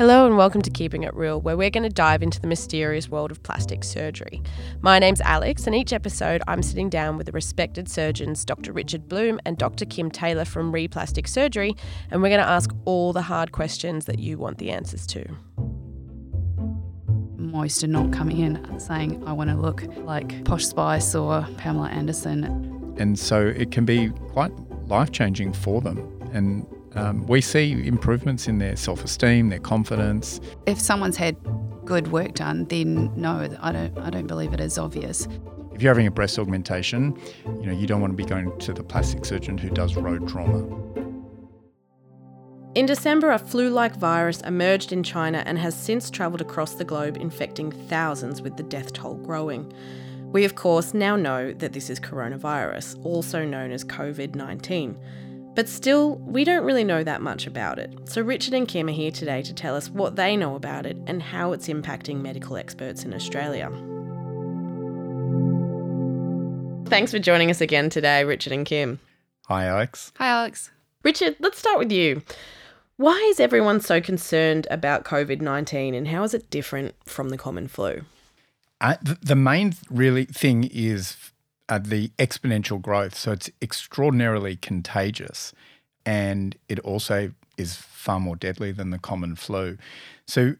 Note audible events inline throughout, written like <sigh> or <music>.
Hello and welcome to Keeping It Real, where we're going to dive into the mysterious world of plastic surgery. My name's Alex, and each episode I'm sitting down with the respected surgeons Dr. Richard Bloom and Dr. Kim Taylor from Replastic Surgery, and we're going to ask all the hard questions that you want the answers to. Most are not coming in saying, I want to look like Posh Spice or Pamela Anderson. And so it can be quite life changing for them. And um, we see improvements in their self esteem, their confidence. If someone's had good work done, then no, I don't, I don't believe it is obvious. If you're having a breast augmentation, you know, you don't want to be going to the plastic surgeon who does road trauma. In December, a flu like virus emerged in China and has since travelled across the globe, infecting thousands, with the death toll growing. We, of course, now know that this is coronavirus, also known as COVID 19. But still, we don't really know that much about it. So, Richard and Kim are here today to tell us what they know about it and how it's impacting medical experts in Australia. Thanks for joining us again today, Richard and Kim. Hi, Alex. Hi, Alex. Richard, let's start with you. Why is everyone so concerned about COVID 19 and how is it different from the common flu? Uh, the, the main really thing is uh, the exponential growth. So it's extraordinarily contagious and it also is far more deadly than the common flu. So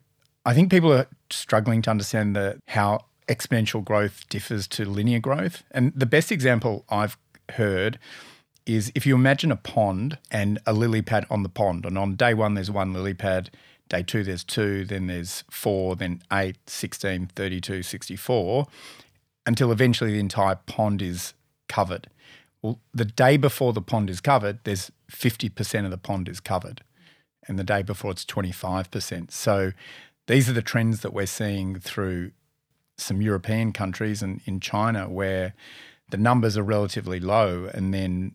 I think people are struggling to understand the, how exponential growth differs to linear growth. And the best example I've heard is if you imagine a pond and a lily pad on the pond, and on day one, there's one lily pad. Day two, there's two, then there's four, then eight, 16, 32, 64 until eventually the entire pond is covered. Well, the day before the pond is covered, there's 50% of the pond is covered. And the day before, it's 25%. So these are the trends that we're seeing through some European countries and in China where the numbers are relatively low and then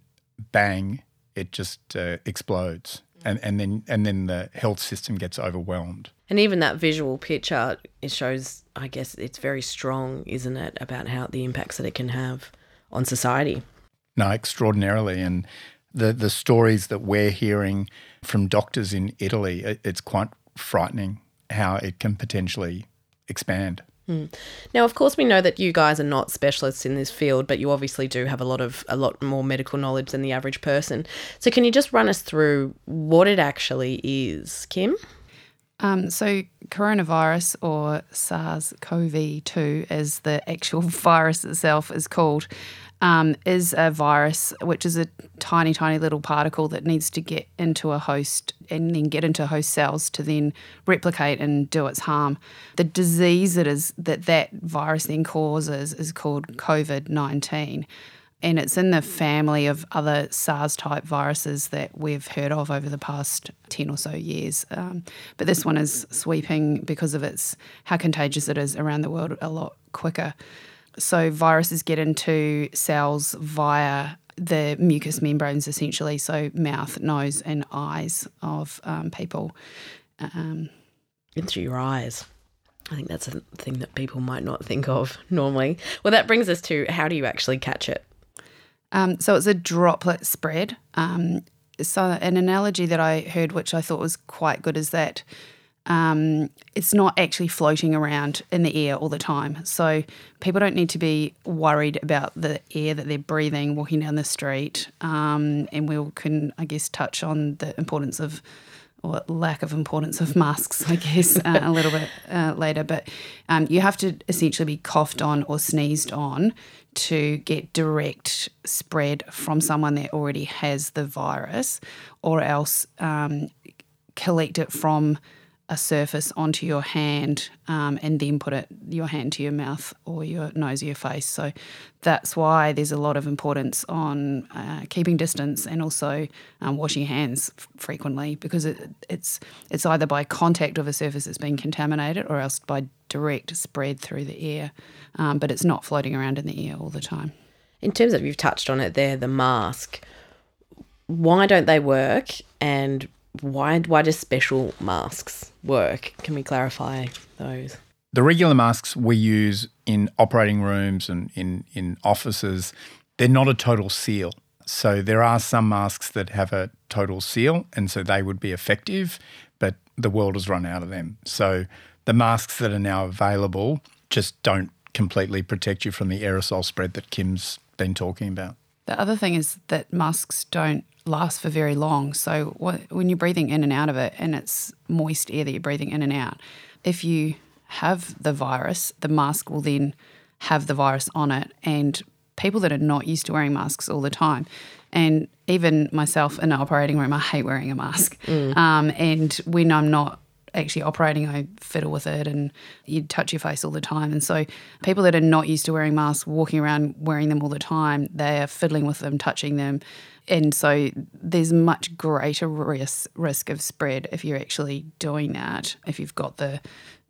bang, it just uh, explodes. And, and then and then the health system gets overwhelmed. And even that visual picture, it shows, I guess it's very strong, isn't it, about how the impacts that it can have on society. No, extraordinarily. And the, the stories that we're hearing from doctors in Italy, it, it's quite frightening how it can potentially expand. Mm. Now, of course, we know that you guys are not specialists in this field, but you obviously do have a lot of a lot more medical knowledge than the average person. So, can you just run us through what it actually is, Kim? Um, so, coronavirus or SARS CoV 2, as the actual <laughs> virus itself is called, um, is a virus which is a tiny, tiny little particle that needs to get into a host and then get into host cells to then replicate and do its harm. The disease that is that that virus then causes is called COVID nineteen and it's in the family of other SARS type viruses that we've heard of over the past 10 or so years. Um, but this one is sweeping because of its how contagious it is around the world a lot quicker. So viruses get into cells via the mucous membranes, essentially, so mouth, nose, and eyes of um, people. Um, in through your eyes. I think that's a thing that people might not think of normally. Well, that brings us to how do you actually catch it? Um, so it's a droplet spread. Um, so an analogy that I heard, which I thought was quite good, is that um, it's not actually floating around in the air all the time. So people don't need to be worried about the air that they're breathing walking down the street. Um, and we can, I guess, touch on the importance of or lack of importance of masks, I guess, <laughs> uh, a little bit uh, later. But um, you have to essentially be coughed on or sneezed on to get direct spread from someone that already has the virus, or else um, collect it from a surface onto your hand um, and then put it your hand to your mouth or your nose or your face. So that's why there's a lot of importance on uh, keeping distance and also um, washing hands f- frequently because it, it's it's either by contact of a surface that's been contaminated or else by direct spread through the air, um, but it's not floating around in the air all the time. In terms of you've touched on it there, the mask. Why don't they work? And why why do special masks work? Can we clarify those? The regular masks we use in operating rooms and in, in offices, they're not a total seal. So there are some masks that have a total seal, and so they would be effective. but the world has run out of them. So the masks that are now available just don't completely protect you from the aerosol spread that Kim's been talking about. The other thing is that masks don't last for very long. So what, when you're breathing in and out of it, and it's moist air that you're breathing in and out, if you have the virus, the mask will then have the virus on it, and people that are not used to wearing masks all the time. And even myself in an operating room, I hate wearing a mask. Mm. Um, and when I'm not actually operating, I fiddle with it and you touch your face all the time. And so people that are not used to wearing masks, walking around wearing them all the time, they are fiddling with them, touching them. And so there's much greater risk, risk of spread if you're actually doing that, if you've got the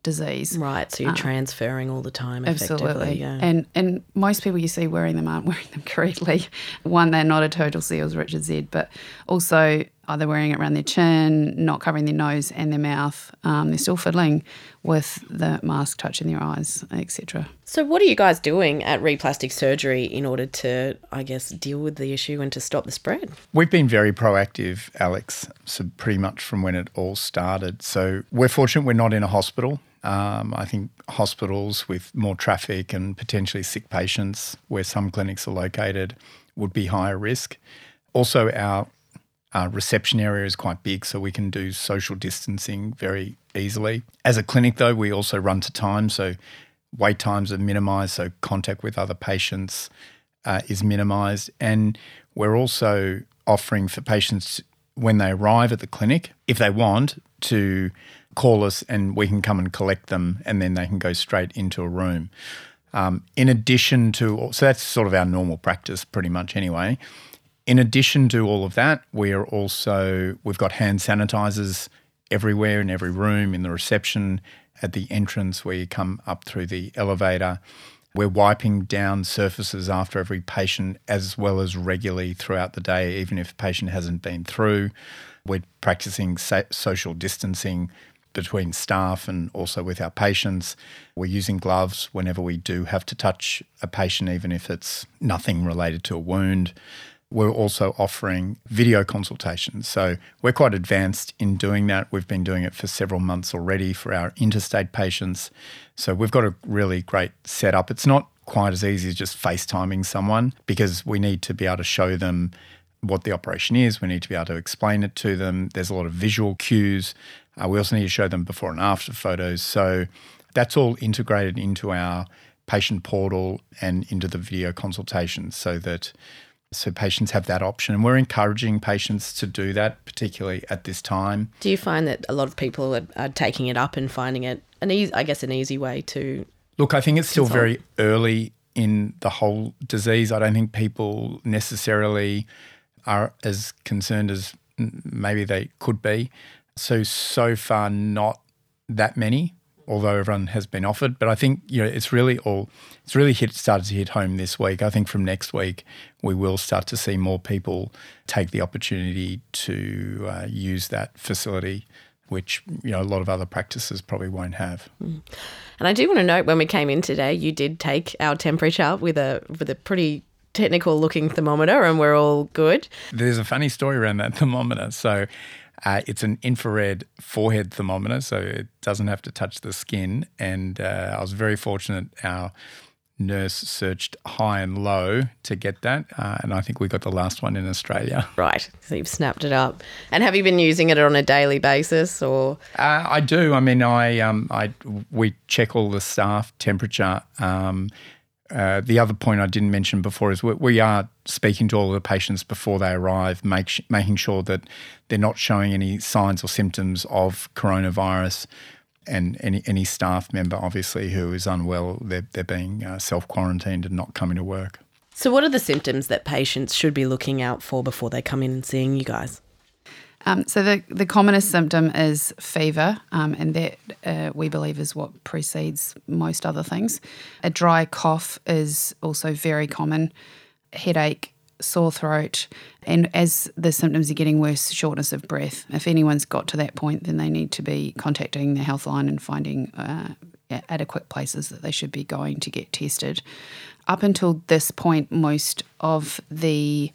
disease. Right, so you're um, transferring all the time Absolutely. Yeah. And and most people you see wearing them aren't <laughs> wearing them correctly. One, they're not a total seal, as Richard said, but also either wearing it around their chin, not covering their nose and their mouth. Um, they're still fiddling with the mask touching their eyes, etc. So, what are you guys doing at Replastic Surgery in order to, I guess, deal with the issue and to stop the spread? We've been very proactive, Alex, so pretty much from when it all started. So, we're fortunate we're not in a hospital. Um, I think hospitals with more traffic and potentially sick patients, where some clinics are located, would be higher risk. Also, our uh, reception area is quite big, so we can do social distancing very easily. As a clinic, though, we also run to time, so wait times are minimised, so contact with other patients uh, is minimised. And we're also offering for patients when they arrive at the clinic, if they want, to call us and we can come and collect them and then they can go straight into a room. Um, in addition to, so that's sort of our normal practice pretty much anyway. In addition to all of that, we are also, we've got hand sanitizers everywhere in every room, in the reception, at the entrance where you come up through the elevator. We're wiping down surfaces after every patient as well as regularly throughout the day, even if the patient hasn't been through. We're practicing social distancing between staff and also with our patients. We're using gloves whenever we do have to touch a patient, even if it's nothing related to a wound. We're also offering video consultations. So we're quite advanced in doing that. We've been doing it for several months already for our interstate patients. So we've got a really great setup. It's not quite as easy as just FaceTiming someone because we need to be able to show them what the operation is. We need to be able to explain it to them. There's a lot of visual cues. Uh, we also need to show them before and after photos. So that's all integrated into our patient portal and into the video consultations so that so patients have that option. And we're encouraging patients to do that particularly at this time. Do you find that a lot of people are, are taking it up and finding it an easy i guess an easy way to look i think it's still very early in the whole disease. I don't think people necessarily are as concerned as maybe they could be. So, so far, not that many, although everyone has been offered. But I think, you know, it's really all, it's really hit, started to hit home this week. I think from next week, we will start to see more people take the opportunity to uh, use that facility which you know a lot of other practices probably won't have. Mm. And I do want to note when we came in today, you did take our temperature with a with a pretty technical looking thermometer, and we're all good. There's a funny story around that <laughs> thermometer. So uh, it's an infrared forehead thermometer, so it doesn't have to touch the skin. And uh, I was very fortunate. Our nurse searched high and low to get that, uh, and I think we got the last one in Australia. <laughs> Right, so you've snapped it up. And have you been using it on a daily basis, or? Uh, I do. I mean, I um, I we check all the staff temperature. Um, uh, the other point I didn't mention before is we, we are speaking to all the patients before they arrive, sh- making sure that they're not showing any signs or symptoms of coronavirus. And any, any staff member, obviously, who is unwell, they're, they're being uh, self quarantined and not coming to work. So, what are the symptoms that patients should be looking out for before they come in and seeing you guys? Um, so the, the commonest symptom is fever, um, and that uh, we believe is what precedes most other things. A dry cough is also very common, headache, sore throat, and as the symptoms are getting worse, shortness of breath. If anyone's got to that point, then they need to be contacting the healthline and finding uh, adequate places that they should be going to get tested. Up until this point, most of the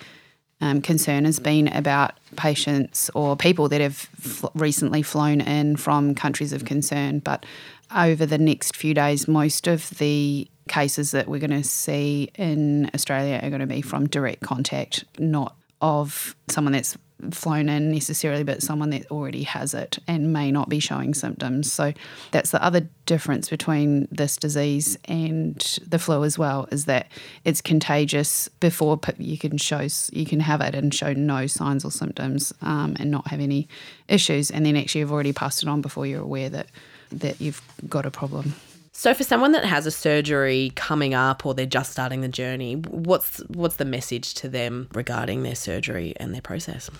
um, concern has been about patients or people that have fl- recently flown in from countries of concern. But over the next few days, most of the cases that we're going to see in Australia are going to be from direct contact, not of someone that's flown in necessarily, but someone that already has it and may not be showing symptoms. So that's the other difference between this disease and the flu as well is that it's contagious before you can show you can have it and show no signs or symptoms um, and not have any issues, and then actually you've already passed it on before you're aware that that you've got a problem. So for someone that has a surgery coming up or they're just starting the journey, what's what's the message to them regarding their surgery and their process?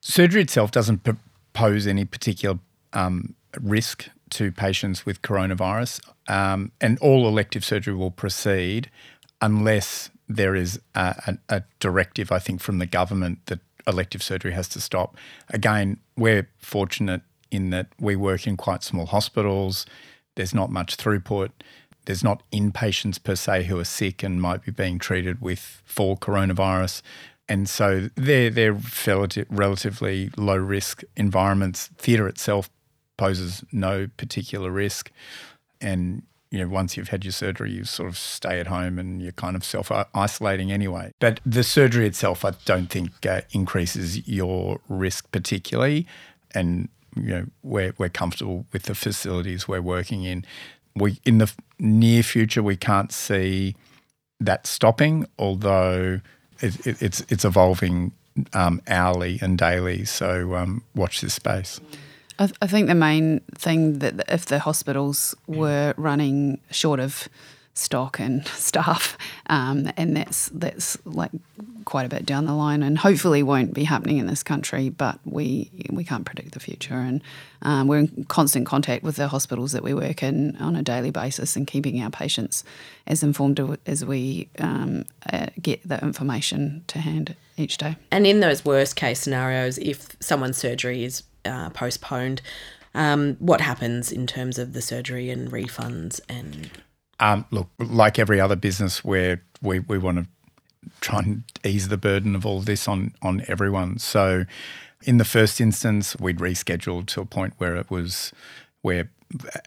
Surgery itself doesn't pose any particular um, risk to patients with coronavirus, um, and all elective surgery will proceed unless there is a, a, a, directive, I think, from the government that elective surgery has to stop. Again, we're fortunate in that we work in quite small hospitals. There's not much throughput. There's not inpatients per se who are sick and might be being treated with for coronavirus and so they're they're relatively low risk environments. Theatre itself poses no particular risk, and you know once you've had your surgery, you sort of stay at home and you're kind of self isolating anyway. But the surgery itself, I don't think uh, increases your risk particularly, and you know we're we're comfortable with the facilities we're working in. We in the near future we can't see that stopping, although it, it, it's it's evolving um, hourly and daily. So um, watch this space. I, th- I, think the main thing that if the hospitals were running short of stock and <laughs> staff, um, and that's that's like quite a bit down the line, and hopefully won't be happening in this country. But we we can't predict the future, and um, we're in constant contact with the hospitals that we work in on a daily basis, and keeping our patients as informed as we um, uh, get the information to hand each day. And in those worst case scenarios, if someone's surgery is uh, postponed. Um, what happens in terms of the surgery and refunds and um, look, like every other business, where we, we want to try and ease the burden of all this on on everyone. So, in the first instance, we'd rescheduled to a point where it was where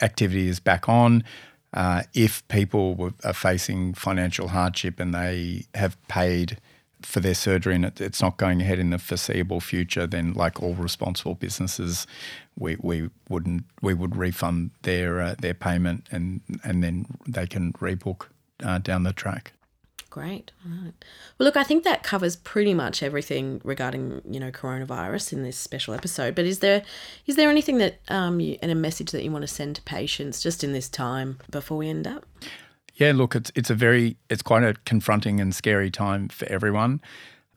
activity is back on. Uh, if people were, are facing financial hardship and they have paid for their surgery and it, it's not going ahead in the foreseeable future, then like all responsible businesses, we, we wouldn't we would refund their uh, their payment and and then they can rebook uh, down the track. Great. All right. Well, look, I think that covers pretty much everything regarding you know coronavirus in this special episode. But is there is there anything that um you, and a message that you want to send to patients just in this time before we end up? Yeah, look, it's it's a very it's quite a confronting and scary time for everyone.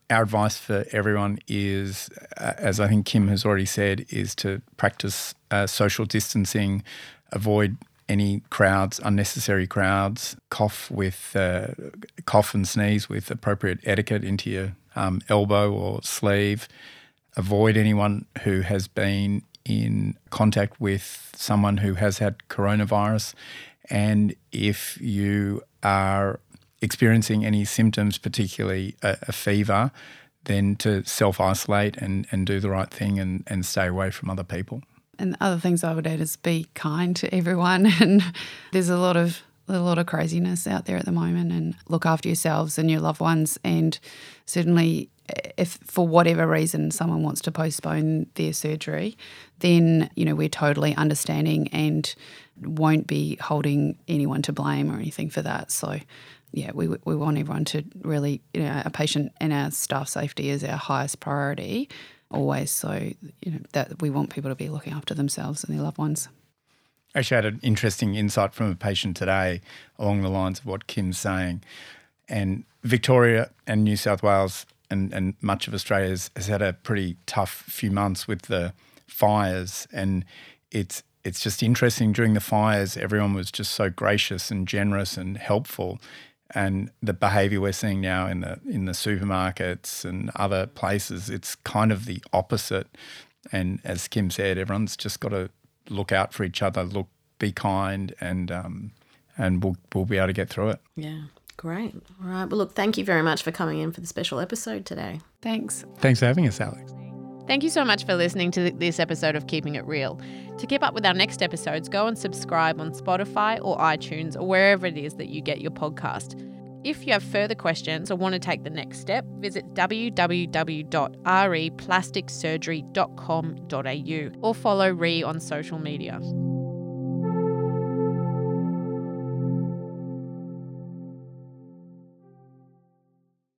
Our advice for everyone is, uh, as I think Kim has already said, is to practice uh, social distancing, avoid any crowds, unnecessary crowds, cough with uh, cough and sneeze with appropriate etiquette into your um, elbow or sleeve. Avoid anyone who has been in contact with someone who has had coronavirus and if you are experiencing any symptoms, particularly a, a fever, then to self isolate and, and do the right thing and, and stay away from other people. And other things I would add is be kind to everyone. <laughs> And there's a lot of a lot of craziness out there at the moment and look after yourselves and your loved ones and certainly if for whatever reason someone wants to postpone their surgery then you know we're totally understanding and won't be holding anyone to blame or anything for that. So, yeah, we, we want everyone to really, you know, our patient and our staff safety is our highest priority always. So, you know, that we want people to be looking after themselves and their loved ones. Actually, I had an interesting insight from a patient today along the lines of what Kim's saying. And Victoria and New South Wales and, and much of Australia has, has had a pretty tough few months with the fires. And it's it's just interesting during the fires, everyone was just so gracious and generous and helpful. And the behaviour we're seeing now in the in the supermarkets and other places, it's kind of the opposite. And as Kim said, everyone's just got to look out for each other, look, be kind, and um, and we'll we'll be able to get through it. Yeah, great. All right. Well, look, thank you very much for coming in for the special episode today. Thanks. Thanks for having us, Alex. Thank you so much for listening to this episode of Keeping It Real. To keep up with our next episodes, go and subscribe on Spotify or iTunes or wherever it is that you get your podcast. If you have further questions or want to take the next step, visit www.replasticsurgery.com.au or follow Re on social media.